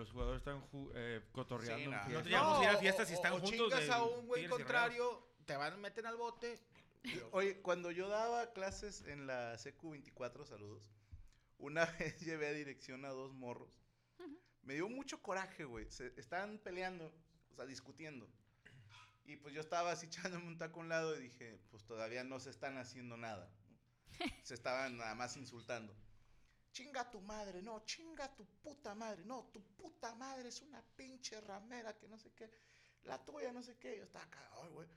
Los jugadores están ju- eh, cotorreando. No te llamamos a ir a fiestas si están o juntos chingas de a un güey contrario, te van, meten al bote. Oye, cuando yo daba clases en la CQ24, saludos, una vez llevé a dirección a dos morros. Me dio mucho coraje, güey. Se estaban peleando, o sea, discutiendo. Y pues yo estaba así echándome un taco a un lado y dije, pues todavía no se están haciendo nada. Se estaban nada más insultando. Chinga tu madre, no, chinga tu puta madre, no, tu puta madre es una pinche ramera que no sé qué, la tuya no sé qué. Yo estaba cagado, güey.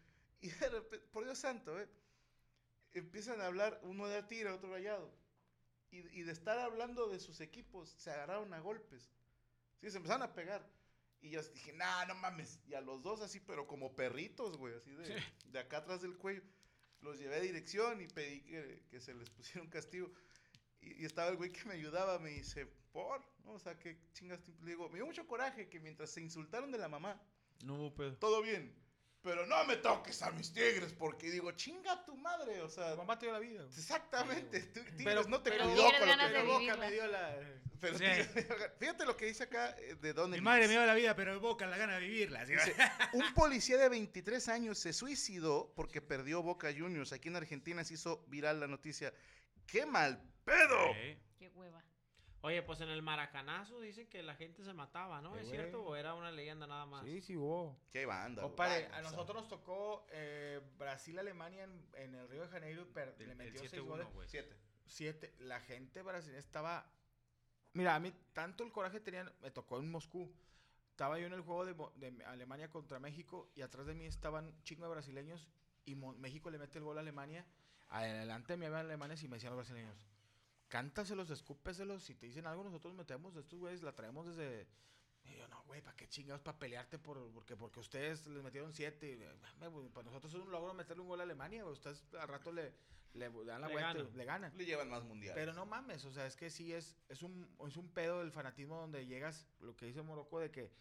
Y de repente, por Dios santo, ¿eh? Empiezan a hablar, uno de tira, otro rayado. Y, y de estar hablando de sus equipos, se agarraron a golpes. Sí, se empezaron a pegar. Y yo dije, nah, no mames. Y a los dos así, pero como perritos, güey, así de, de acá atrás del cuello. Los llevé a dirección y pedí que, que se les pusiera un castigo. Y, y estaba el güey que me ayudaba, me dice, por, ¿no? O sea, ¿qué chingas? te-?" Le digo, me dio mucho coraje que mientras se insultaron de la mamá, No hubo pedo. todo bien. Pero no me toques a mis tigres, porque digo, chinga tu madre, o sea. Tu mamá te dio la vida. güey. Exactamente, tú- Tigres Pero- no te pero cuidó con lo que. Boca me dio la. Pero Sí. Tigres- fíjate lo que dice acá eh, de dónde. Mi madre me dio la vida, pero Boca la gana de vivirla. así, Dice, un policía de 23 años se suicidó porque perdió Boca Juniors. Aquí en Argentina se hizo viral la noticia. ¡Qué mal pedo! Sí. Qué hueva. Oye, pues en el maracanazo dicen que la gente se mataba, ¿no? ¿Es cierto o era una leyenda nada más? Sí, sí, hubo. ¡Qué banda! Compadre, a nosotros nos tocó eh, Brasil-Alemania en, en el Río de Janeiro. per- El- le metió 6 7-1, goles. Siete. Siete. La gente brasileña estaba. Mira, a mí tanto el coraje tenían. Me tocó en Moscú. Estaba yo en el juego de, Alemania contra México y atrás de mí estaban chingo de brasileños y Mo- México le mete el gol a Alemania. Adelante de mí había alemanes y me decían los brasileños: cántaselos, escúpeselos. Si te dicen algo, nosotros metemos estos güeyes, la traemos desde. Y yo, no, güey, ¿para qué chingados? ¿Para pelearte? Por, porque, porque ustedes les metieron siete. Y, "Mame, güey, para nosotros es un logro meterle un gol a Alemania, güey. Ustedes al rato le, le dan la Le vuelta, ganan. le ganan. Le llevan más mundiales. Pero no mames, o sea, es que sí es, es un, es un pedo del fanatismo donde llegas, lo que dice Morocco, de que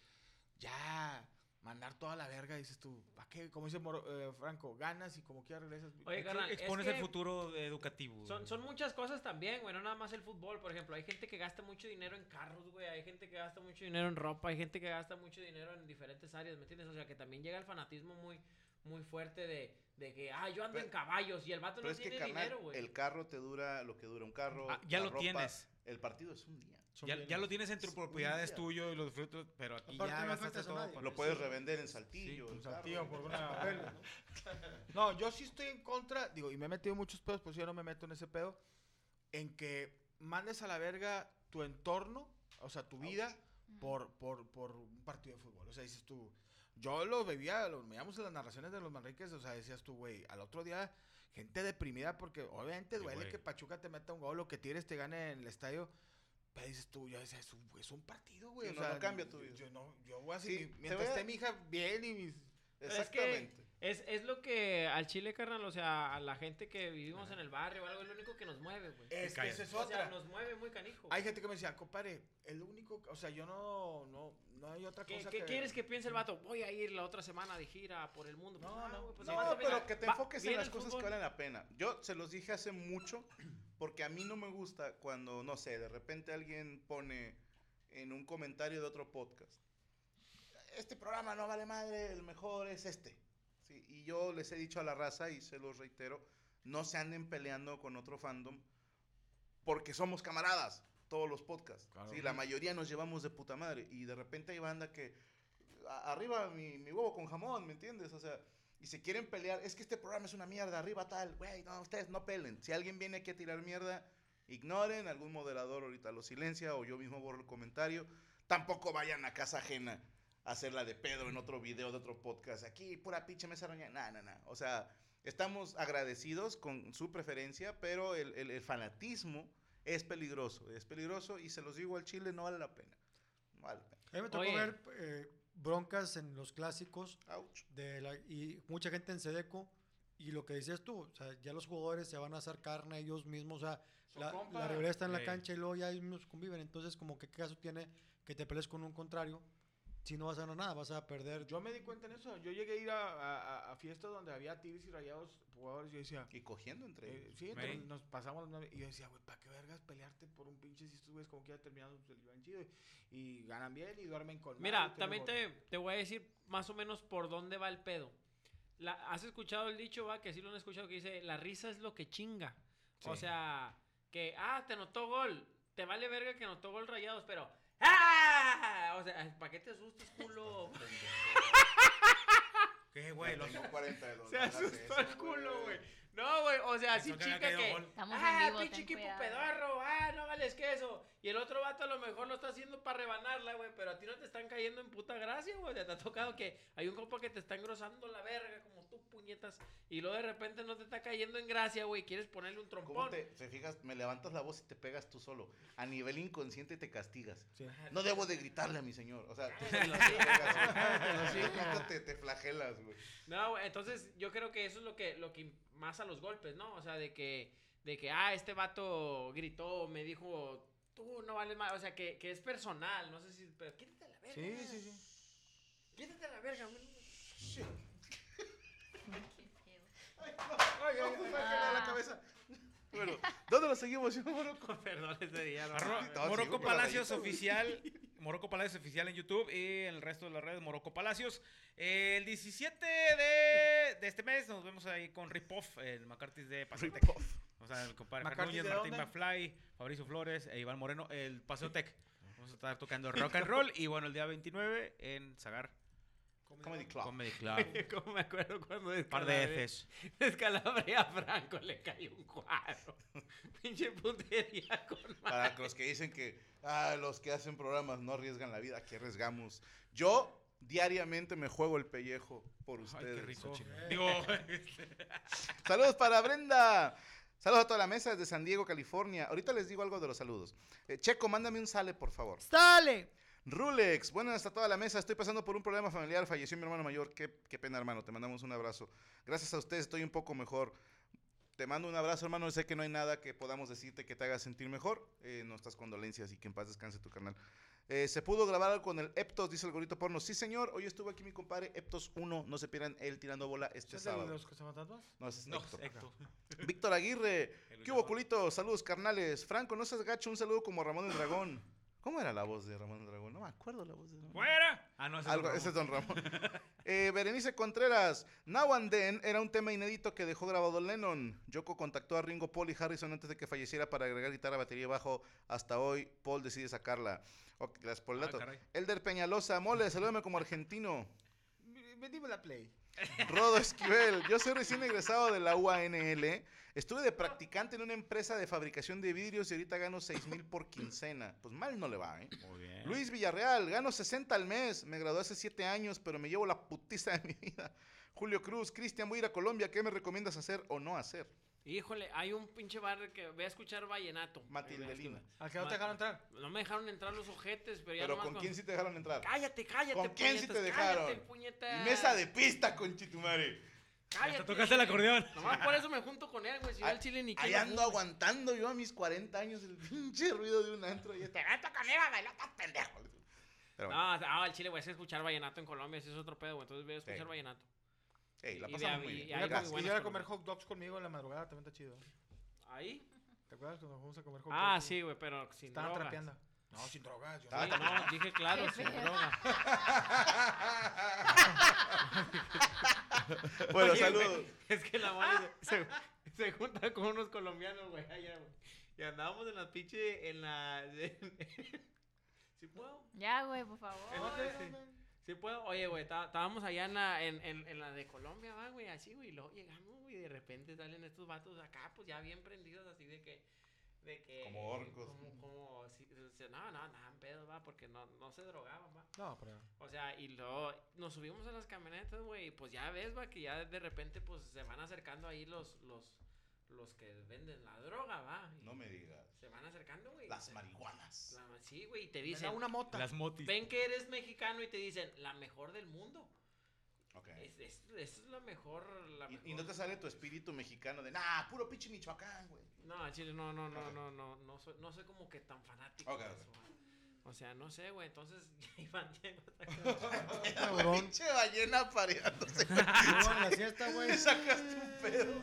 ya mandar toda la verga, dices tú, ¿para qué? Como dice Moro- eh, Franco, ganas y como quieras regresas. Oye, es Expones que el futuro educativo. Son, son muchas cosas también, güey, no nada más el fútbol, por ejemplo. Hay gente que gasta mucho dinero en carros, güey. Hay gente que gasta mucho dinero en ropa. Hay gente que gasta mucho dinero en diferentes áreas, ¿me entiendes? O sea, que también llega el fanatismo muy, muy fuerte de, de que, ah, yo ando Pero- en caballos y el vato no es que, tiene carnal, dinero, güey. el carro te dura lo que dura un carro. Ah, ya la lo ropa, tienes. El partido es un día. Ya, ya lo tienes en tu propiedad, es tuyo y los frutos, pero aquí Aparte ya no gastaste todo. nadie. Lo puedes revender en saltillo. Carro. saltillo por una pela. No, yo sí estoy en contra, digo, y me he metido en muchos pedos, pues yo no me meto en ese pedo, en que mandes a la verga tu entorno, o sea, tu vida, por, por, por un partido de fútbol. O sea, dices tú, yo lo veía, lo veíamos en las narraciones de los Manriques, o sea, decías tú, güey, al otro día, gente deprimida, porque obviamente Sí, duele güey. que Pachuca te meta un gol o que Tigres te gane en el estadio. Pero dices tú, yo decía, es un, es un partido, güey. Sí, o no, sea, no cambia tu yo- vida. Yo, no, yo voy a Sí, seguir, te mientras a- esté mi hija bien y mis... Es que Exactamente. Es, es lo que al chile, carnal, o sea, a la gente que vivimos en el barrio o algo, es lo único que nos mueve, güey. Es que esa es O sea, otra. nos mueve muy canijo. Hay gente que me decía, compadre, el único, o sea, yo no, no, no hay otra ¿Qué, cosa qué que... quieres que piense el vato? Voy a ir la otra semana de gira por el mundo. Pues, No, ah, no. güey, pues, No, si vas a pero que te va- enfoques en las cosas fútbol. que valen la pena. Yo se los dije hace mucho, porque a mí no me gusta cuando, no sé, de repente alguien pone en un comentario de otro podcast, este programa no vale madre, el mejor es este. Y yo les he dicho a la raza, y se los reitero, no se anden peleando con otro fandom, porque somos camaradas, todos los podcasts. Claro. Sí, la mayoría nos llevamos de puta madre, y de repente hay banda que, "A- arriba mi, mi huevo con jamón, ¿me entiendes? O sea, y se quieren pelear, es que este programa es una mierda, arriba tal, güey, no, ustedes no pelen. Si alguien viene aquí a tirar mierda, ignoren, algún moderador ahorita lo silencia o yo mismo borro el comentario. Tampoco vayan a casa ajena hacerla de pedo en otro video de otro podcast. Aquí, pura pinche mesa roña. Nah, nah, nah. O sea, estamos agradecidos con su preferencia, pero el, el- el fanatismo es peligroso. Es peligroso y se los digo al chile, no vale la pena. No vale la pena. A mí me tocó Oye. ver eh, broncas en los clásicos Ouch. de la- y mucha gente en Sedeco. Y lo que dices tú, o sea, ya los jugadores se van a hacer carne ellos mismos. O sea, la, la rivalidad está en la Ey. cancha y luego ya ellos mismos conviven. Entonces, como que qué caso tiene que te pelees con un contrario si no vas a ganar nada, vas a perder. Yo me di cuenta en eso. Yo llegué a ir a, a- a fiestas donde había tigres y rayados jugadores y yo decía... Y cogiendo entre eh, ellos. sí, entre- nos pasamos y yo decía, güey, ¿para qué vergas pelearte por un pinche si estos güeyes como que ya terminaron se iban chido y ganan bien y duermen con Mira, también te, te voy a decir más o menos por dónde va el pedo. La, ¿Has escuchado el dicho, va? Que sí lo han escuchado, que dice, la risa es lo que chinga. O sea, que, ah, te anotó gol. Te vale verga que anotó gol rayados, pero, ¡ah! O sea, ¿para qué te asustas, culo? ¿Qué, güey? Los... Tengo 42, Se asustó el culo, güey. No, güey, o sea, así chica que. gol. Estamos en ah, vivo, pinche equipo cuidado". pedorro, ah, no vales queso. Y el otro vato a lo mejor lo está haciendo para rebanarla, güey, pero a ti no te están cayendo en puta gracia, güey. Te ha tocado que hay un compa que te está engrosando la verga, como tú, y luego de repente no te está cayendo en gracia, güey, quieres ponerle un ¿Cómo trompón. te, te fijas? Me levantas la voz y te pegas tú solo. A nivel inconsciente te castigas. Sí. No debo de gritarle a mi señor. O sea, tú te, te flagelas, güey. No, güey, entonces yo creo que eso es lo que, lo que más a los golpes, ¿no? O sea, de que, de que, ah, este vato gritó, me dijo, tú no vales más, o sea, que, que es personal, no sé si, pero quítate la verga. Sí, sí, sí. Quítate la verga, güey. Ay, ay, ay, sácala la cabeza. Bueno, ¿dónde lo seguimos, señor Morocco? Perdón ese día, no. Arro- No, sí, Morocco Palacios oficial. Morocco Palacios oficial en YouTube y en el resto de las redes Morocco Palacios. El 17 de, de este mes nos vemos ahí con Ripoff, el McCarthy de Paseo Tech. O sea, el compadre Fer ¿McCarthy Núñez, de Martín? McFly, Fabricio Flores e Iván Moreno, el Paseo Tech. Vamos a estar tocando rock and roll y bueno, el día 29 en Sagar Comedy Club. Comedy Club. Como me acuerdo cuando Un par de veces. descalabré a Franco, le cayó un cuadro. Pinche putería con Para madre. los que dicen que ah, los que hacen programas no arriesgan la vida, aquí arriesgamos. Yo diariamente me juego el pellejo por Ay, ustedes. qué rico. Digo, Saludos para Brenda. Saludos a toda la mesa desde San Diego, California. Ahorita les digo algo de los saludos. Eh, Checo, mándame un sale, por favor. ¡Sale! Rulex, buenas a toda la mesa. Estoy pasando por un problema familiar. Falleció mi hermano mayor. Qué, qué pena, hermano. Te mandamos un abrazo. Gracias a ustedes estoy un poco mejor. Te mando un abrazo, hermano. Sé que no hay nada que podamos decirte que te haga sentir mejor. Eh, nuestras condolencias y que en paz descanse tu canal. Eh, se pudo grabar algo con el Eptos, dice el gorrito porno. Sí, señor. Hoy estuvo aquí mi compadre Eptos 1. No se pierdan él tirando bola este ¿Es el de sábado. los cazafantasmas? No, ese es no, Héctor. Héctor. Víctor Aguirre. ¿Qué hubo, culito? Saludos, carnales. Franco, no seas gacho. Un saludo como Ramón el Dragón. ¿Cómo era la voz de Ramón Dragón? No me acuerdo la voz de Ramón. ¡Fuera! Ah, no, ese es Don ese es Ramón. Don Ramón. Eh, Berenice Contreras. Now and Then era un tema inédito que dejó grabado Lennon. Yoko contactó a Ringo, Paul y Harrison antes de que falleciera para agregar guitarra, batería y bajo. Hasta hoy, Paul decide sacarla. Ok, gracias por el Ah, dato. Elder Peñalosa. Mole, salúdame como argentino. Me dime la play. Rodo Esquivel, yo soy recién egresado de la UANL. Estuve de practicante en una empresa de fabricación de vidrios y ahorita gano 6 mil por quincena. Pues mal no le va, ¿eh? Muy bien. Luis Villarreal, gano 60 al mes. Me gradué hace 7 años, pero me llevo la putiza de mi vida. Julio Cruz, Cristian, voy a ir a Colombia. ¿Qué me recomiendas hacer o no hacer? Híjole, hay un pinche bar que voy a escuchar vallenato. Matildelina. ¿A qué no te dejaron entrar? No me dejaron entrar los ojetes, pero ya Pero nomás ¿con con- quién sí te dejaron entrar? Cállate, cállate, ¿Con quién sí te dejaron? cállate, puñetas. Y mesa de pista, con Chitumare. Cállate. tocaste el acordeón. Nomás por eso me junto con él, güey. Si al chile ni Ahí ando aguantando yo a mis 40 años el pinche ruido de un antro y este gato canela baila estás pendejo. Pero bueno, No, no, al chile, güey, es escuchar vallenato en Colombia, ese es otro pedo, güey. Entonces voy a escuchar Sí. vallenato. Ey, la y pasamos muy bien. y a comer hot dogs conmigo en la madrugada también está chido. Ahí. ¿Te acuerdas cuando fuimos a comer hot Ah, dogs? sí, güey, pero sin Estaban drogas. trapeando. No, sin drogas. Yo Sí, no, dije claro, sin droga. Bueno, Oye, saludos. Es que la mole se, se, se junta con unos colombianos, güey, allá, güey. Y andábamos en la pinche, en la... ¿Sí puedo? Ya, güey, por favor. Sí, sí puedo. Oye, güey, tá- estábamos allá en la, en, en, en la de Colombia, va, güey, así, güey. Y luego llegamos, güey, y de repente salen estos vatos acá, pues ya bien prendidos, así de que. De que Como orcos. Como, como, sí, sí, no, no, nada, en pedo, va, porque no, no se drogaban, va. No, pero... O sea, y luego nos subimos a las camionetas, güey, y pues ya ves, va, que ya de repente, pues se van acercando ahí los, los, los que venden la droga, va. No me digas. Se van acercando, güey. Las se- marihuanas. la- sí, güey, y te dicen. da una mota. Las motis. Ven que eres mexicano y te dicen la mejor del mundo. Ok. Es, es, es la mejor. La Y, mejor. y no te sale tu espíritu mexicano de, nah, puro pinche Michoacán, güey. No, chile, no, no, no, Ok. no, no, no soy, no soy como que tan fanático. Ok, de eso, güey. O sea, no sé, güey. Entonces, ya iban, ya iban sacando- Cabrón. Pinche ballena pareándose. En la siesta, güey. Sacaste un pedo.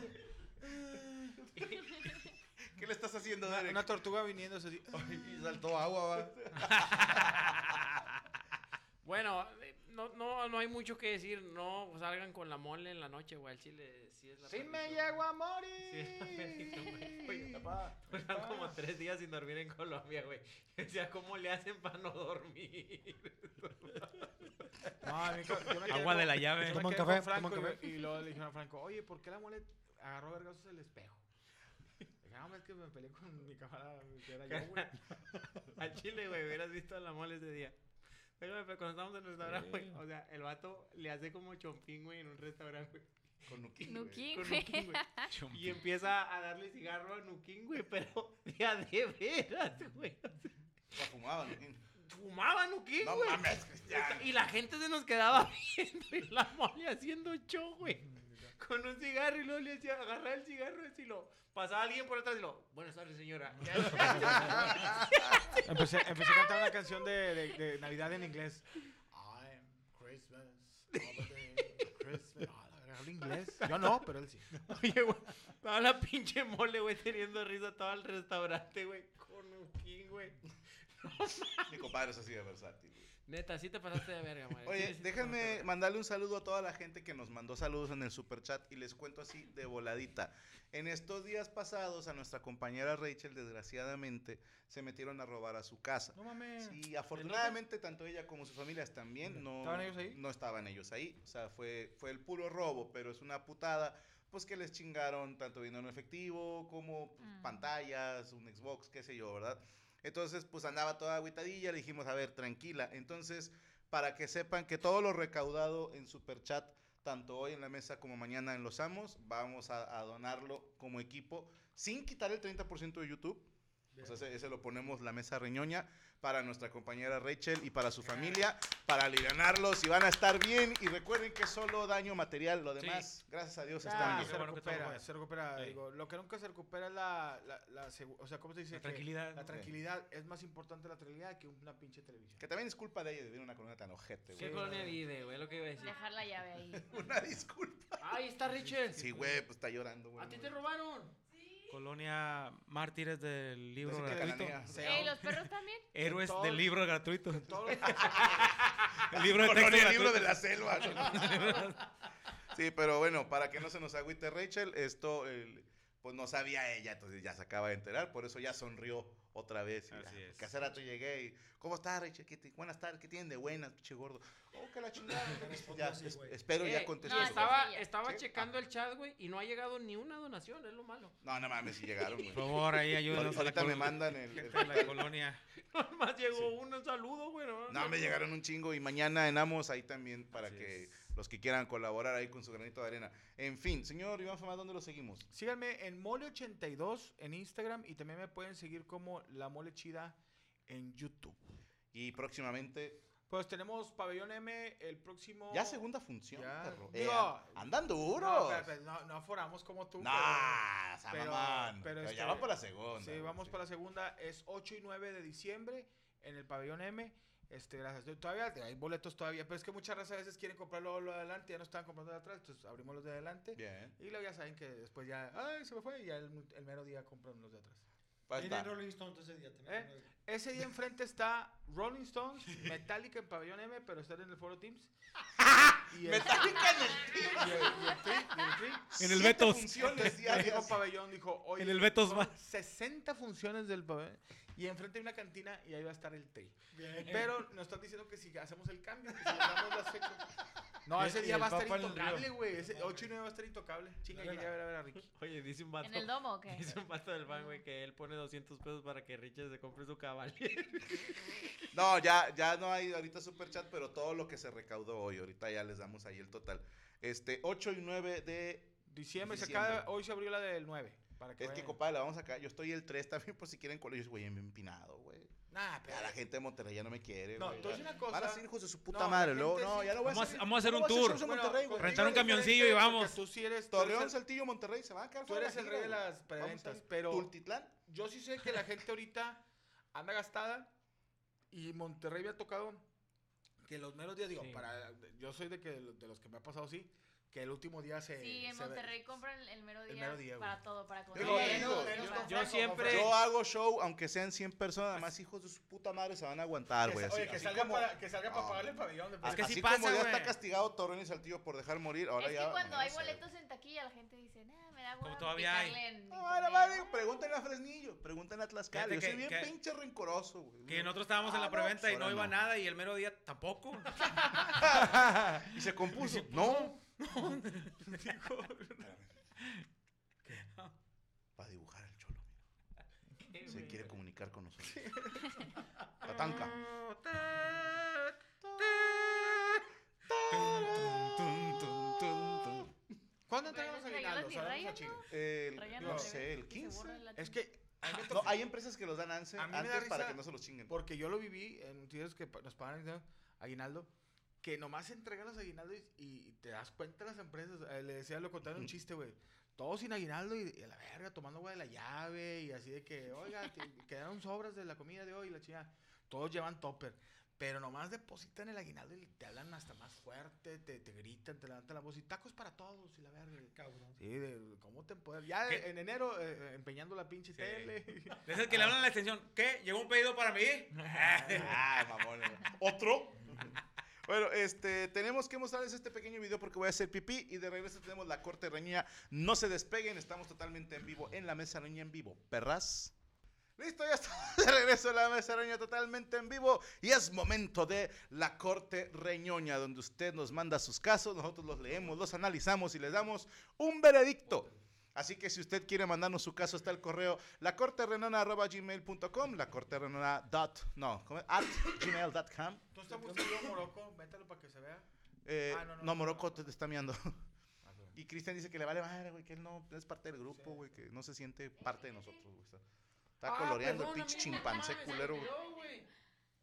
¿Qué le estás haciendo, Una, Derek? una tortuga viniendo así. Y saltó agua, va. Bueno, eh, no, no, no hay mucho que decir. No salgan con la mole en la noche, güey. Al chile sí es la ¡Sí me llego a morir! Sí, es la perdición, güey. Fueron como tres días sin dormir en Colombia, güey. O sea, ¿cómo le hacen para no dormir? No, a mí co- yo me quedé Agua de con- la llave. yo me Toman quedé café, Franco toman y- café. Y, luego le dijeron a Franco, oye, ¿por qué la mole agarró vergazos el espejo? No, es que me peleé con mi camarada, que era yo, güey. Al chile, güey, hubieras visto a la mole ese día. Pero, cuando estábamos en el restaurante, güey, o sea, el vato le hace como chompín, güey, en un restaurante, güey. Con Nuquín. güey. Nuquín, Con güey. Nuquín, güey. Y empieza a darle cigarro a Nuquín, güey, pero de a de veras, güey. La fumaba, Nuquín. Fumaba Nuquín, No güey. mames, Cristian. Y la gente se nos quedaba viendo y la mole haciendo show, güey. Con un cigarro y luego le hacía agarrar el cigarro y lo pasaba alguien por atrás y lo, buenas tardes, señora. Empecé, empecé a cantar una canción de, de, de Navidad en inglés. I'm Christmas, Christmas. Ah, ¿Habla inglés? Yo no, pero él sí. Oye, güey, estaba la pinche mole, güey, teniendo risa todo el restaurante, güey, con un king, güey. Mi compadre es así de versátil. güey. Neta, sí te pasaste de verga, güey. Oye, Sí, sí déjenme mandarle un saludo a toda la gente que nos mandó saludos en el super chat y les cuento así de voladita. En estos días pasados a nuestra compañera Rachel desgraciadamente se metieron a robar a su casa. No mames. Y afortunadamente tanto ella como sus familias también no ¿Estaban ellos ahí? No estaban ellos ahí, o sea, fue fue el puro robo, pero es una putada pues que les chingaron tanto dinero en efectivo como pues, Mm. pantallas, un Xbox, qué sé yo, ¿verdad? Entonces, pues andaba toda agüitadilla, le dijimos, a ver, tranquila. Entonces, para que sepan que todo lo recaudado en Superchat, tanto hoy en la mesa como mañana en Los Amos, vamos a, a donarlo como equipo, sin quitar el 30% de YouTube. O sea, ese, ese lo ponemos la mesa reñoña para nuestra compañera Rachel y para su familia, para alivianarlos y van a estar bien. Y recuerden que solo daño material, lo Sí. demás, gracias a Dios, están qué bien. se recupera, se recupera. Sí. Digo, lo que nunca se recupera es la, la, la o sea, ¿cómo se dice? La tranquilidad. La tranquilidad es más importante la tranquilidad que una pinche televisión. Que también es culpa de ella de vivir una colonia tan ojete, ¿Qué güey. colonia vive, güey? Lo que iba a decir. Dejar la llave ahí. Una disculpa. Ay, está Richard. Sí, güey, pues está llorando, güey. ¿A ti te robaron? Colonia Mártires del libro que gratuito. cananea. Sí. Ey, ¿los perros también? Héroes Todo- del libro gratuito. Todo lo- El libro de texto Colonia libro de la selva. ¿no? sí, pero bueno, para que no se nos agüite Rachel, esto, el- pues no sabía ella, entonces ya se acaba de enterar, por eso ya sonrió otra vez. y Así es. porque hace rato llegué y, ¿cómo estás, te- buenas tardes, ¿qué tienen de buenas, pinche gordo? Oh, que la chingada. ya, es- espero ya Eh, contestó. no, eso. Estaba, Sí. estaba Sí. checando el chat, güey, y no ha llegado ni una donación, es lo malo. No, no mames, si llegaron, güey. Por favor, ahí ayúdenos. a la Ahorita me mandan el... la colonia. Nomás llegó uno, un saludo, güey. nomás. No, me llegaron un chingo y mañana en Amos ahí también para Así que es. Los que quieran colaborar ahí con su granito de arena. En fin, señor Iván Fama, ¿dónde lo seguimos? Síganme en Mole82 en Instagram y también me pueden seguir como La Mole Chida en YouTube. Y próximamente Pues tenemos Pabellón M el próximo. Ya segunda función, Ya. perro. Digo, Eh, andan No, duros. pero- pero no, no aforamos como tú. Nah, pero- pero Pero este- ya va para la segunda. Sí, vamos sí. para la segunda. Es 8 y 9 de diciembre en el Pabellón M. Este, gracias. Todavía hay boletos todavía, pero es que muchas veces a veces quieren comprarlo lo de adelante, ya no están comprando de atrás, entonces abrimos los de adelante. Bien. Y luego ya saben que después ya, ay, se me fue, y ya el, el mero día compran los de atrás. Está. Rolling Stones ese día. ¿Eh? Ese día enfrente está Rolling Stones, Metallica en Pabellón M, pero están en el Foro Teams. Y el, Metallica en el y el, y el Tri, y el Tri. En el Betos. funciones diarias. mismo pabellón dijo, oye, En el Betos más. 60 funciones del pabellón. Y enfrente hay una cantina y ahí va a estar el tri. Bien. Pero nos están diciendo que si hacemos el cambio, que si le damos las fechas. No, ese día va a estar intocable, güey. Ese 8 y 9 va a estar intocable. Chinga, quería ver a, ver a Ricky. Oye, dice un vato. ¿En el domo o qué? Dice un vato del fan, güey, que él pone 200 pesos para que Richard se compre su caballo. No, ya, ya no hay ahorita super chat, pero todo lo que se recaudó hoy, ahorita ya les damos ahí el total. Este, 8 y 9 de... Diciembre, se acaba, hoy se abrió la del 9. Para que Es que, vayan. compadre, la vamos acá. Yo estoy el 3 también, por si quieren colegios, güey, bien empinado, güey. Nah, pero. Ya la gente de Monterrey ya no me quiere, No, güey. decir una cosa. Van a ser hijos de su puta No, la madre. Luego, gente no, sí- ya no voy a Vamos a- hacer- vamos a hacer un tour. Bueno, contigo Rentar un es diferente camioncillo y porque vamos. Tú sí eres. tú eres Torreón, el- Saltillo, Monterrey, se van a quedar Tú fuera eres el gira, rey de güey. las Vamos preventas, pero Tultitlán. yo sí sé que la gente ahorita anda gastada y Monterrey me ha tocado que los meros días, digo, Sí. para, yo soy de, que, de los que me ha pasado así, que el último día se... Sí, en se ve- Monterrey compran el mero el día, mero día, güey. para todo, para comer. yo siempre- Yo hago show, aunque sean 100 personas, además hijos de su puta madre se van a aguantar, güey. así- oye, que así salga, como- para, que salga para No. pagarle el pabellón. después. Es que así sí como pasa, ya está castigado Torreón y Saltillo por dejar morir, ahora Es ya... que cuando no hay sé. boletos en taquilla, la gente dice, nah, me da Como hueva todavía hay. No, internet". ahora va, digo, pregúntenle a Fresnillo, pregúntenle a Tlaxcala. Fíjate Yo soy que- bien que- pinche rencoroso, güey. Que nosotros estábamos en Ah, la no, preventa y pues no iba nada y el mero día tampoco. Y se compuso. No. Va a dibujar el cholo, mira. Se quiere comunicar con nosotros. Tatanca. ¿Cuándo entregamos ¿les regalan aguinaldos? a Chile. El- no sé, el que se 15. borra la Es que No, hay empresas que los dan antes, para que no se los chinguen. Porque yo lo viví en tíos que nos pagan ¿no? aguinaldo, que nomás entregan los aguinaldos y, y te das cuenta las empresas. eh, le decía, lo contaron un chiste, güey. Todos sin aguinaldo y, y a la verga, tomando agua de la llave y así de que, oiga, te- quedaron sobras de la comida de hoy la chingada. Todos llevan topper. Pero nomás depositan el aguinaldo y te hablan hasta más fuerte, te, te gritan, te levantan la voz y tacos para todos y la verga. Cabrón. Sí, de, ¿cómo te empoderas? Ya ¿Qué? en enero eh, empeñando la pinche Sí. tele. Es el que le hablan a la extensión. ¿Qué? ¿Llegó un pedido para mí? Ah, mamón. ¿Otro? Bueno, este, tenemos que mostrarles este pequeño video porque voy a hacer pipí y de regreso tenemos la corte reñida. No se despeguen, estamos totalmente en vivo en la mesa reñida en vivo. Perras. Listo, ya estamos de regreso en la mesa reñoña totalmente en vivo y es momento de la corte reñoña donde usted nos manda sus casos, nosotros los leemos, los analizamos y les damos un veredicto. Así que si usted quiere mandarnos su caso, está el correo lacorterenona.gmail.com, lacorterenona dot, no, at gmail.com. ¿Tú estás frío, Morocco? Mételo para que se vea. Eh, Ah, no, no, no, Morocco te, te está miando. Y Cristian dice que le vale madre, güey, que él no es parte del grupo, güey, que no se siente parte de nosotros, güey. Está, está coloreando el pinche chimpancé culero, güey.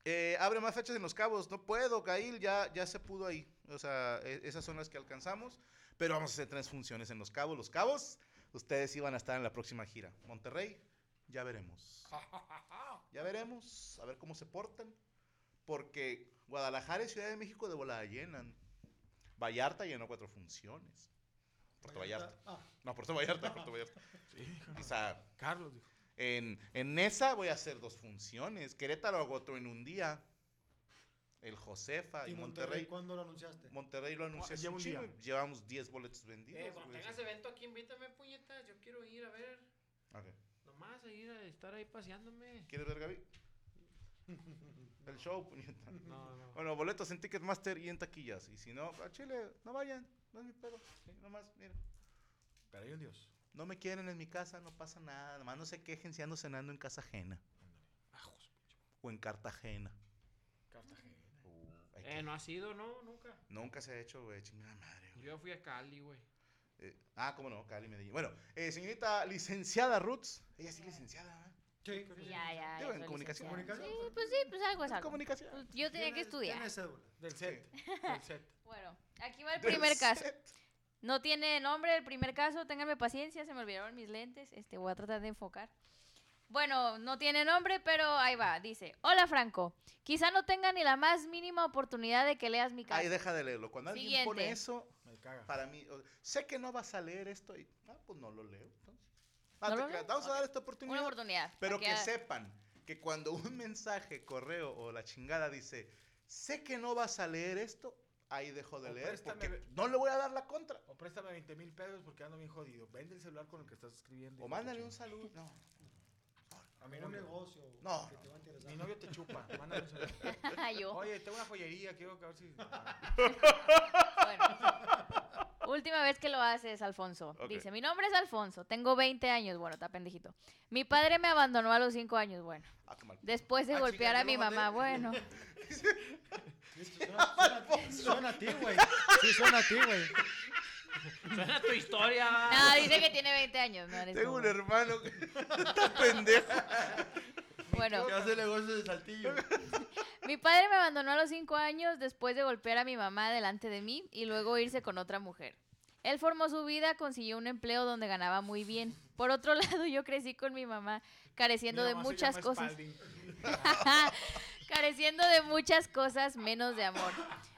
Eh, abre más fechas en Los Cabos. No puedo, Gail, ya, ya se pudo ahí. O sea, e- esas son las que alcanzamos. Pero vamos a hacer tres funciones en Los Cabos. Los Cabos, ustedes iban a estar en la próxima gira. Monterrey, ya veremos. Ya veremos, a ver cómo se portan. Porque Guadalajara y Ciudad de México de volada llenan. Vallarta llenó cuatro funciones. Puerto Vallarta. Ah, No, Puerto Vallarta, Puerto Vallarta. Carlos dijo. en, en esa voy a hacer dos funciones. Querétaro hago otro en un día. El Josefa y, ¿Y Monterrey. Monterrey cuándo lo anunciaste? Monterrey lo anuncié un día. y Llevamos 10 boletos vendidos. Eh, cuando tengas evento aquí, invítame, puñetas. Yo quiero ir a ver. Ok. Nomás a ir a estar ahí paseándome. ¿Quieres ver, Gaby? El show, puñeta. No, no. Bueno, boletos en Ticketmaster y en taquillas. Y si no, a Chile, no vayan. No es mi pedo. Sí, nomás, miren. Pero hay un Dios. No me quieren en mi casa, no pasa nada. Nomás no se quejen si ando cenando en casa ajena. O en Cartagena. Cartagena. Uh, Eh, no ha sido, ¿no? Nunca. Nunca se ha hecho, güey. Chingada madre, güey. Yo fui a Cali, güey. Eh, ah, cómo no, Cali, Medellín. Bueno, eh, señorita licenciada Roots. Ella sí licenciada, ¿eh? Sí, sí, Ya, ya. Ya en comunicación. Comunicación. Sí, pues sí, pues algo es algo. comunicación. Pues yo tenía que estudiar. Tiene cédula. Del set. Del set. Bueno, aquí va el Del primer caso. set. No tiene nombre el primer caso, ténganme paciencia, se me olvidaron mis lentes, este voy a tratar de enfocar. Bueno, no tiene nombre, pero ahí va, dice, hola Franco, quizá no tenga ni la más mínima oportunidad de que leas mi caso. Ahí deja de leerlo. Cuando alguien Siguiente. pone eso, Me caga. para mí, o- sé que no vas a leer esto y, ah, pues no lo leo. entonces. Ah, ¿No te lo creas, lees? Vamos a dar esta Una oportunidad. oportunidad. Pero para que sepan que cuando un mensaje, correo o la chingada dice, sé que no vas a leer esto, ahí dejo de O leer préstame porque no le voy a dar la contra. O préstame 20 mil pesos porque ando bien jodido. Vende el celular con el que estás escribiendo. O mándale un saludo. No, A novio. negocio. No. que te va a interesar. Mi novio te chupa. Mándale un saludo. Yo. Oye, tengo una joyería. Quiero que a ver si. Bueno. Última vez que lo haces, Alfonso. Dice, mi nombre es Alfonso, tengo 20 años. Bueno, está pendejito. Mi padre me abandonó a los 5 años. Bueno. Ah, qué mal. Después de Ah, golpear a mi mamá. Bueno. Sí, Suena, suena- suena a ti, güey. Sí, suena a ti, güey. Suena tu historia. No, dice que tiene 20 años. No eres Tengo un hermano que está pendejo. Bueno. Que hace negocios de saltillo. Mi padre me abandonó a los cinco años después de golpear a mi mamá delante de mí y luego irse con otra mujer. Él formó su vida, consiguió un empleo donde ganaba muy bien. Por otro lado, yo crecí con mi mamá, careciendo Mi de mamá se muchas llama cosas. Careciendo de muchas cosas menos de amor.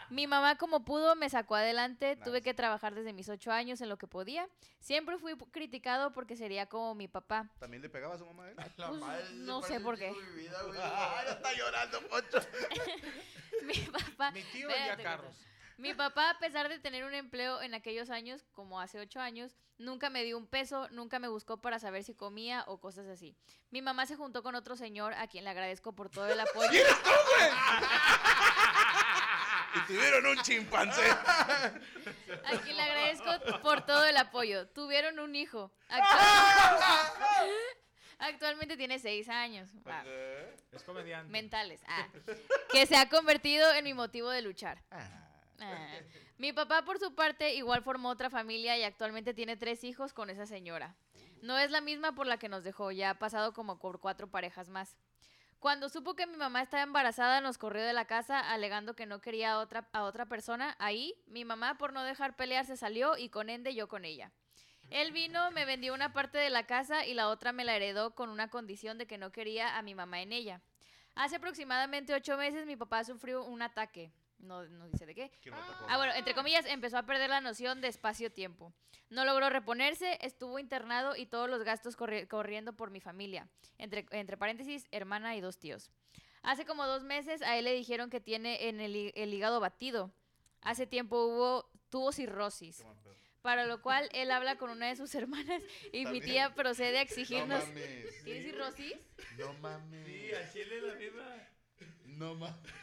Mi mamá como pudo me sacó adelante, tuve que trabajar desde mis ocho años en lo que podía. Siempre fui criticado porque sería como mi papá. ¿También le pegaba a su mamá a él? Pues, no sé por qué. Ya está llorando, Poncho. Mi papá... Mi tío vendía carros. Mi papá, a pesar de tener un empleo en aquellos años, como hace ocho años, nunca me dio un peso, nunca me buscó para saber si comía o cosas así. Mi mamá se juntó con otro señor a quien le agradezco por todo el apoyo. Y tuvieron un chimpancé. A quien le agradezco por todo el apoyo. Tuvieron un hijo. Actual- Actualmente tiene seis años. Ah, Es comediante. mentales. Ah. Que se ha convertido en mi motivo de luchar. Ah, Ah. Mi papá, por su parte, igual formó otra familia y actualmente tiene tres hijos con esa señora. No es la misma por la que nos dejó, ya ha pasado como por cuatro parejas más. Cuando supo que mi mamá estaba embarazada, nos corrió de la casa alegando que no quería a otra, a otra persona. Ahí, mi mamá, por no dejar pelear, se salió y con ende yo con ella. Él vino, me vendió una parte de la casa y la otra me la heredó con una condición de que no quería a mi mamá en ella. Hace aproximadamente ocho meses mi papá sufrió un ataque. No, no dice de qué. ¿quién lo atacó? Ah, bueno, entre comillas, empezó a perder la noción de espacio-tiempo. No logró reponerse, estuvo internado y todos los gastos corri- corriendo por mi familia. Entre, entre paréntesis, hermana y dos tíos. Hace como dos meses a él le dijeron que tiene en el, el hígado batido. Hace tiempo hubo, tuvo cirrosis. Para lo cual él habla con una de sus hermanas y mi tía procede a No exigirnos. mames. ¿Tienes cirrosis? No mames. Sí, al chile la misma. No mames.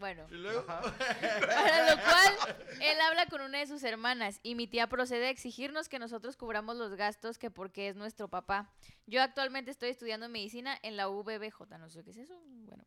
Bueno. Y luego, Para lo cual, él habla con una de sus hermanas y mi tía procede a exigirnos que nosotros cubramos los gastos que porque es nuestro papá. Yo actualmente estoy estudiando medicina en la UBBJ, no sé qué es eso. Bueno,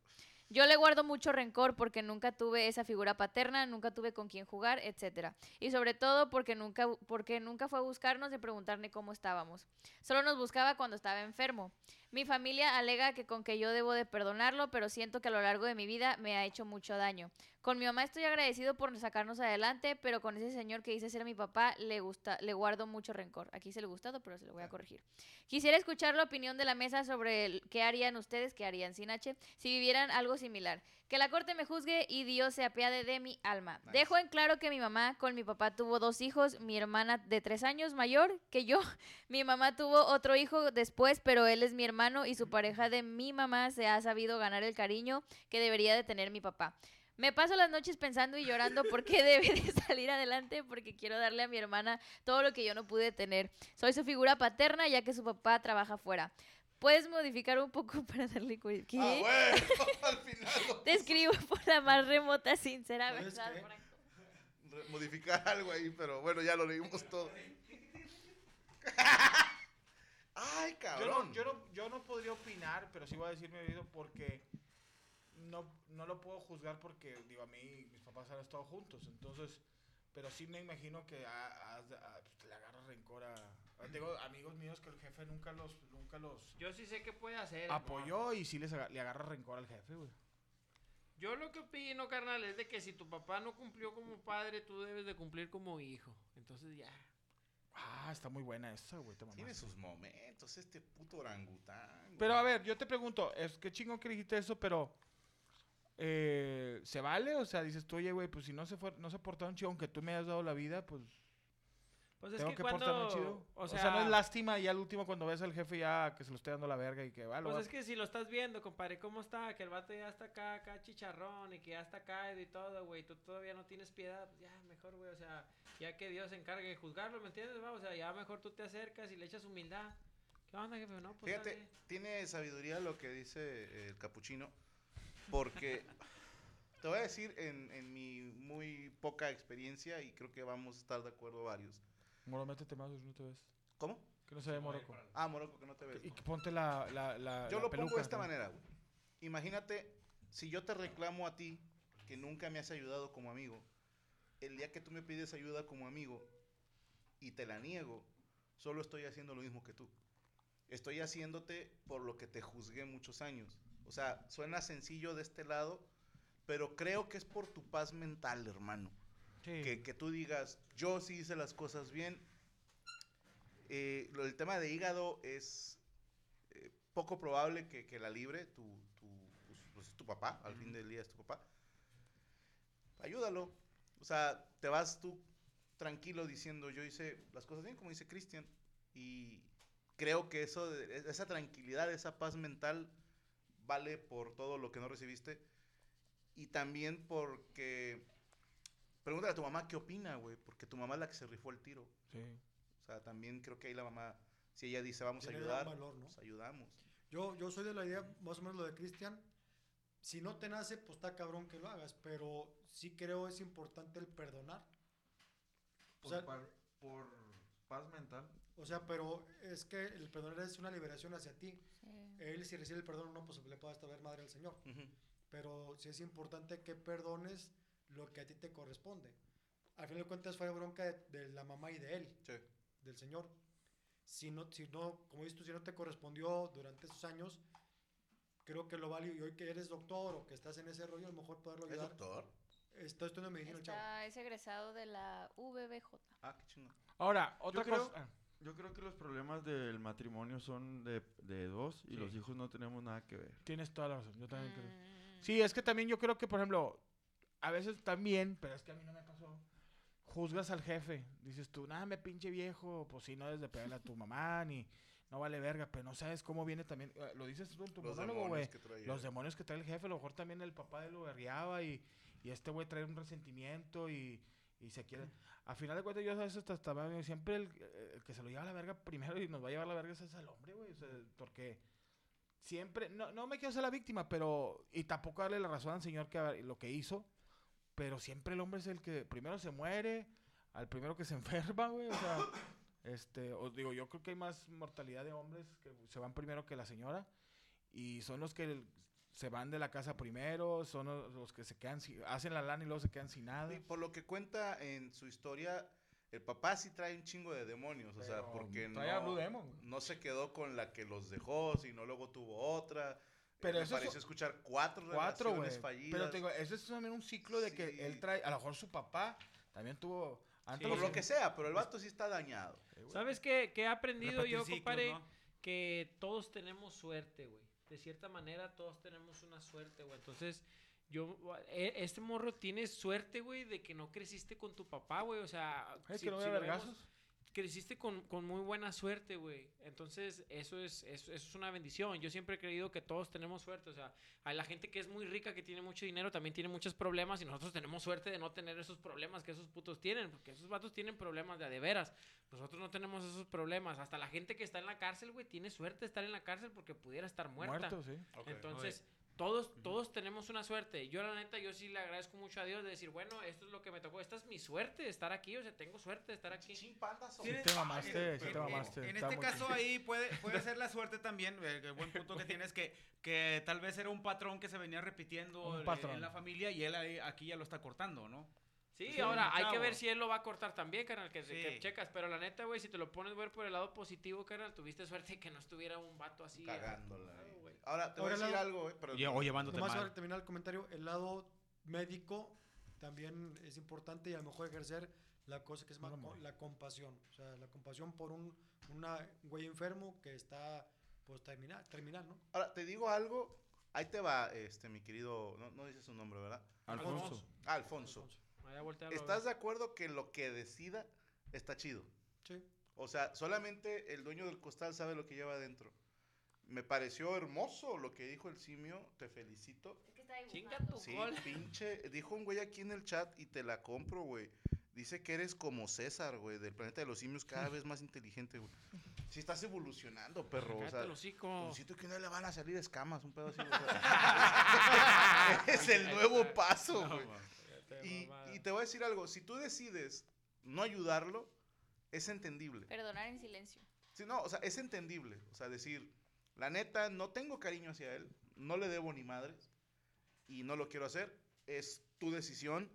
yo le guardo mucho rencor porque nunca tuve esa figura paterna, nunca tuve con quién jugar, etcétera. Y sobre todo porque nunca, porque nunca fue a buscarnos y preguntarle cómo estábamos. Solo nos buscaba cuando estaba enfermo. Mi familia alega que con que yo debo de perdonarlo, pero siento que a lo largo de mi vida me ha hecho mucho daño. Con mi mamá estoy agradecido por sacarnos adelante, pero con ese señor que dice ser mi papá le gusta, le guardo mucho rencor. Aquí se le gustado, pero se lo voy a corregir. Quisiera escuchar la opinión de la mesa sobre el- qué harían ustedes, qué harían sin H, si vivieran algo similar. Que la corte me juzgue y Dios se apiade de mi alma. Nice. Dejo en claro que mi mamá con mi papá tuvo dos hijos, mi hermana de tres años mayor que yo. Mi mamá tuvo otro hijo después, pero él es mi hermano y su pareja de mi mamá se ha sabido ganar el cariño que debería de tener mi papá. Me paso las noches pensando y llorando por qué debe de salir adelante porque quiero darle a mi hermana todo lo que yo no pude tener. Soy su figura paterna ya que su papá trabaja fuera. Puedes modificar un poco para darle cu- ¿Qué? Ah, bueno, al final. Te escribo por la más remota, sincera ¿Sabes verdad, qué? Franco. re- modificar algo ahí, pero bueno, ya lo leímos todo. Ay, Yo cabrón. no, yo, no, yo no podría opinar, pero sí voy a decir mi oído porque no, no lo puedo juzgar porque, digo, a mí mis papás han estado juntos, entonces, pero sí me imagino que a- a- a- pues, le agarras rencor a, Digo, amigos míos que el jefe nunca los, nunca los Yo sí sé qué puede hacer. apoyó y sí les aga- le agarra rencor al jefe, güey. Yo lo que opino, carnal, es de que si tu papá no cumplió como padre, tú debes de cumplir como hijo. Entonces ya. Ah, está muy buena esa, güey. te Tiene mamaste. sus momentos, este puto orangután. güey. Pero a ver, yo te pregunto, es que chingón que dijiste eso, pero eh, ¿se vale? O sea, dices tú, oye, güey, pues si no se fue, no se portaron chido, aunque tú me hayas dado la vida, pues Pues es tengo que, que, cuando. portarme chido. O O sea, sea, no es lástima y al último cuando ves al jefe ya que se lo esté dando la verga y que va, lo Pues va- es que si lo estás viendo, compadre, ¿cómo está? Que el vato ya está acá, acá chicharrón y que ya está caído y todo, güey. Tú todavía no tienes piedad. pues ya, mejor, güey. O sea, ya que Dios se encargue de juzgarlo, ¿me entiendes? va? O sea, ya mejor tú te acercas y le echas humildad. ¿Qué onda, jefe? No, pues Fíjate, dale. tiene sabiduría lo que dice el capuchino, porque te voy a decir en, en mi muy poca experiencia y creo que vamos a estar de acuerdo varios. Moro, métete más, no te ves. ¿Cómo? Que no se ve Morocco. Ah, Morocco, que no te ves. Y que ponte la, la, la Yo la lo pongo de esta manera, güey. Imagínate, si yo te reclamo a ti, que nunca me has ayudado como amigo, el día que tú me pides ayuda como amigo y te la niego, solo estoy haciendo lo mismo que tú. Estoy haciéndote por lo que te juzgué muchos años. O sea, suena sencillo de este lado, pero creo que es por tu paz mental, hermano. Sí. Que, que tú digas, yo sí hice las cosas bien. Eh, lo del tema de hígado es eh, poco probable que, que la libre tu, tu, pues, pues, es tu papá, al fin del día es tu papá. Ayúdalo. O sea, te vas tú tranquilo diciendo, yo hice las cosas bien, como dice Cristian, y creo que eso, esa tranquilidad, esa paz mental vale por todo lo que no recibiste y también porque pregúntale a tu mamá qué opina, güey, porque tu mamá es la que se rifó el tiro. Sí. O sea, también creo que ahí la mamá, si ella dice vamos a ayudar, valor, ¿no? pues ayudamos. Yo, yo soy de la idea, más o menos lo de Cristian. Si no te nace, pues está cabrón que lo hagas, pero sí creo es importante el perdonar. O Por, sea, par- por paz mental. o sea, pero es que el perdonar es una liberación hacia ti. Sí. Él si recibe el perdón o no, pues le puede hasta ver madre al Señor. Pero sí es importante que perdones lo que a ti te corresponde. Al final de cuentas fue bronca de, de la mamá y de él, Sí. del Señor. Si no, si no, como dices tú, si no te correspondió durante esos años, creo que lo vale. Y hoy que eres doctor o que estás en ese rollo, a lo mejor poderlo ¿Es ayudar. doctor? Estoy estudiando medicina, el chavo. Está, es egresado de la VBJ. Ah, qué chingón. Ahora, otra creo- cosa. ah, Yo creo que los problemas del matrimonio son de, de dos y Sí. los hijos no tenemos nada que ver. Tienes toda la razón, yo también creo. Mm. Sí, es que también yo creo que, por ejemplo, a veces también, pero es que a mí no me pasó, juzgas al jefe. Dices tú, nada, me pinche viejo, pues sí, no debes de pegarle a tu mamá, ni no vale verga, pero no sabes cómo viene también. eh, Lo dices tú en tu Los monólogo, güey. Los demonios que trae el jefe, a lo mejor también el papá de lo berreaba y, y este güey trae un resentimiento y, y se quiere... A final de cuentas, yo a veces hasta, hasta- siempre el, el que se lo lleva a la verga primero y nos va a llevar a la verga ese es el hombre, güey. o sea, porque siempre, no, no me quiero ser la víctima, pero, y tampoco darle la razón al señor que lo que hizo, pero siempre el hombre es el que primero se muere, al primero que se enferma, güey, o sea, este, os digo, yo creo que hay más mortalidad de hombres que se van primero que la señora, y son los que se van de la casa primero, son los, que se quedan, sin- hacen la lana y luego se quedan sin nada. Sí, por lo que cuenta en su historia, el papá sí trae un chingo de demonios, o sea, Pero porque no, Demon, no se quedó con la que los dejó, sino luego tuvo otra. Pero me eso es- pareció escuchar cuatro, Cuatro, relaciones fallidas. Pero te digo, eso es también un ciclo de que él trae, a lo mejor su papá también tuvo... Antes por lo que sea, pero el vato sí está dañado. ¿Sabes qué, qué he aprendido Repetir yo, compadre? ¿no? Que todos tenemos suerte, güey. De cierta manera, todos tenemos una suerte, güey. Entonces, yo, e- este morro tiene suerte, güey, de que no creciste con tu papá, güey. O sea, Ay, si- que no si vemos. Creciste con, con muy buena suerte, güey. Entonces, eso es, eso, eso es una bendición. Yo siempre he creído que todos tenemos suerte. O sea, hay la gente que es muy rica, que tiene mucho dinero, también tiene muchos problemas. Y nosotros tenemos suerte de no tener esos problemas que esos putos tienen. Porque esos vatos tienen problemas de a de veras. Nosotros no tenemos esos problemas. Hasta la gente que está en la cárcel, güey, tiene suerte de estar en la cárcel porque pudiera estar muerta. Muerto, sí. Entonces, todos, todos tenemos una suerte. Yo, la neta, yo sí le agradezco mucho a Dios de decir, bueno, esto es lo que me tocó. Esta es mi suerte de estar aquí. O sea, tengo suerte de estar aquí. Sí te mamaste, sí te mamaste. En este caso ahí puede, puede ser la suerte también, eh, el buen punto que tienes que, que tal vez era un patrón que se venía repitiendo en- la familia y él ahí- aquí ya lo está cortando, ¿no? Sí, Sí, ahora hay que ver si él lo va a cortar también, carnal, que, checas. Pero la neta, güey, si te lo pones a ver por el lado positivo, carnal, tuviste suerte que no estuviera un vato así. Cagándola. Ahora, te voy a decir algo, güey. pero- o llevándote Nomás mal. para terminar el comentario, el lado médico también es importante y a lo mejor ejercer la cosa que es más co- la compasión. O sea, la compasión por un una güey enfermo que está pues terminal, terminal, ¿no? Ahora, te digo algo. Ahí te va, este, mi querido. No, no dices su nombre, ¿verdad? Alfonso. Ah, Alfonso. Voltealo, ¿Estás de acuerdo que lo que decida está chido? Sí. O sea, solamente el dueño del costal sabe lo que lleva adentro. Me pareció hermoso lo que dijo el simio. Te felicito. Chinga tu Sí, cola. pinche. Dijo un güey aquí en el chat y te la compro, güey. Dice que eres como César, güey, del planeta de los simios, cada vez más inteligente, güey. Sí, estás evolucionando, perro. O Cállate sea, el hocico. siento que no le van a salir escamas, un pedo así. o sea. es el nuevo paso, No, güey. Cállate, y te voy a decir algo, si tú decides no ayudarlo, es entendible. Perdonar en silencio. Sí, no, o sea, es entendible. O sea, decir, la neta, no tengo cariño hacia él, no le debo ni madres y no lo quiero hacer. Es tu decisión.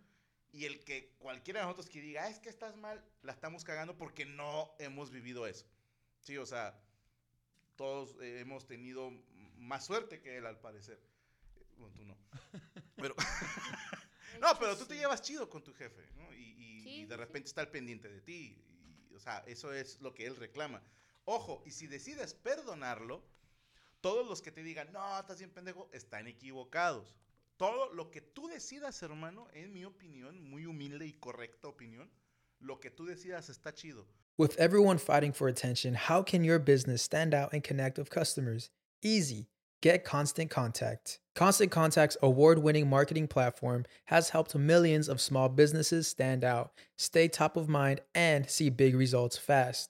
Y el que cualquiera de nosotros que diga, "Ah, es que estás mal, la estamos cagando porque no hemos vivido eso. Sí, o sea, todos eh, hemos tenido más suerte que él, al parecer. Bueno, tú no. Pero, no, pero tú te llevas chido con tu jefe, ¿no? Y, y- Sí, y sí, de sí. repente está al pendiente de ti. y, o sea, eso es lo que él reclama. Ojo, y si decides perdonarlo, todos los que te digan, no, estás bien pendejo, están equivocados. Todo lo que tú decidas, hermano, en mi opinión, muy humilde y correcta opinión, lo que tú decidas está chido. With everyone fighting for attention, how can your business stand out and connect with customers? Easy. Get Constant Contact. Constant Contact's award winning marketing platform has helped millions of small businesses stand out, stay top of mind, and see big results fast.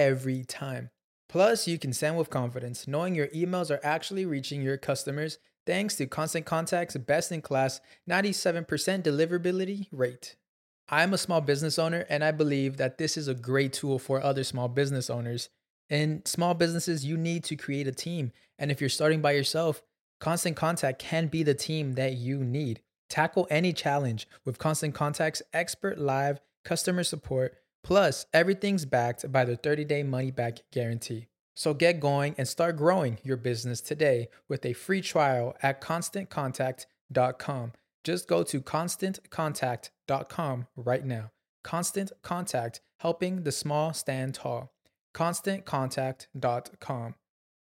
every time. Plus, you can send with confidence, knowing your emails are actually reaching your customers thanks to Constant Contact's best in class 97% deliverability rate. I'm a small business owner and I believe that this is a great tool for other small business owners. In small businesses, you need to create a team. And if you're starting by yourself, Constant Contact can be the team that you need. Tackle any challenge with Constant Contact's expert live customer support. Plus, everything's backed by the 30 day money back guarantee. So get going and start growing your business today with a free trial at constantcontact.com. Just go to constantcontact.com right now. Constant Contact, helping the small stand tall. ConstantContact.com.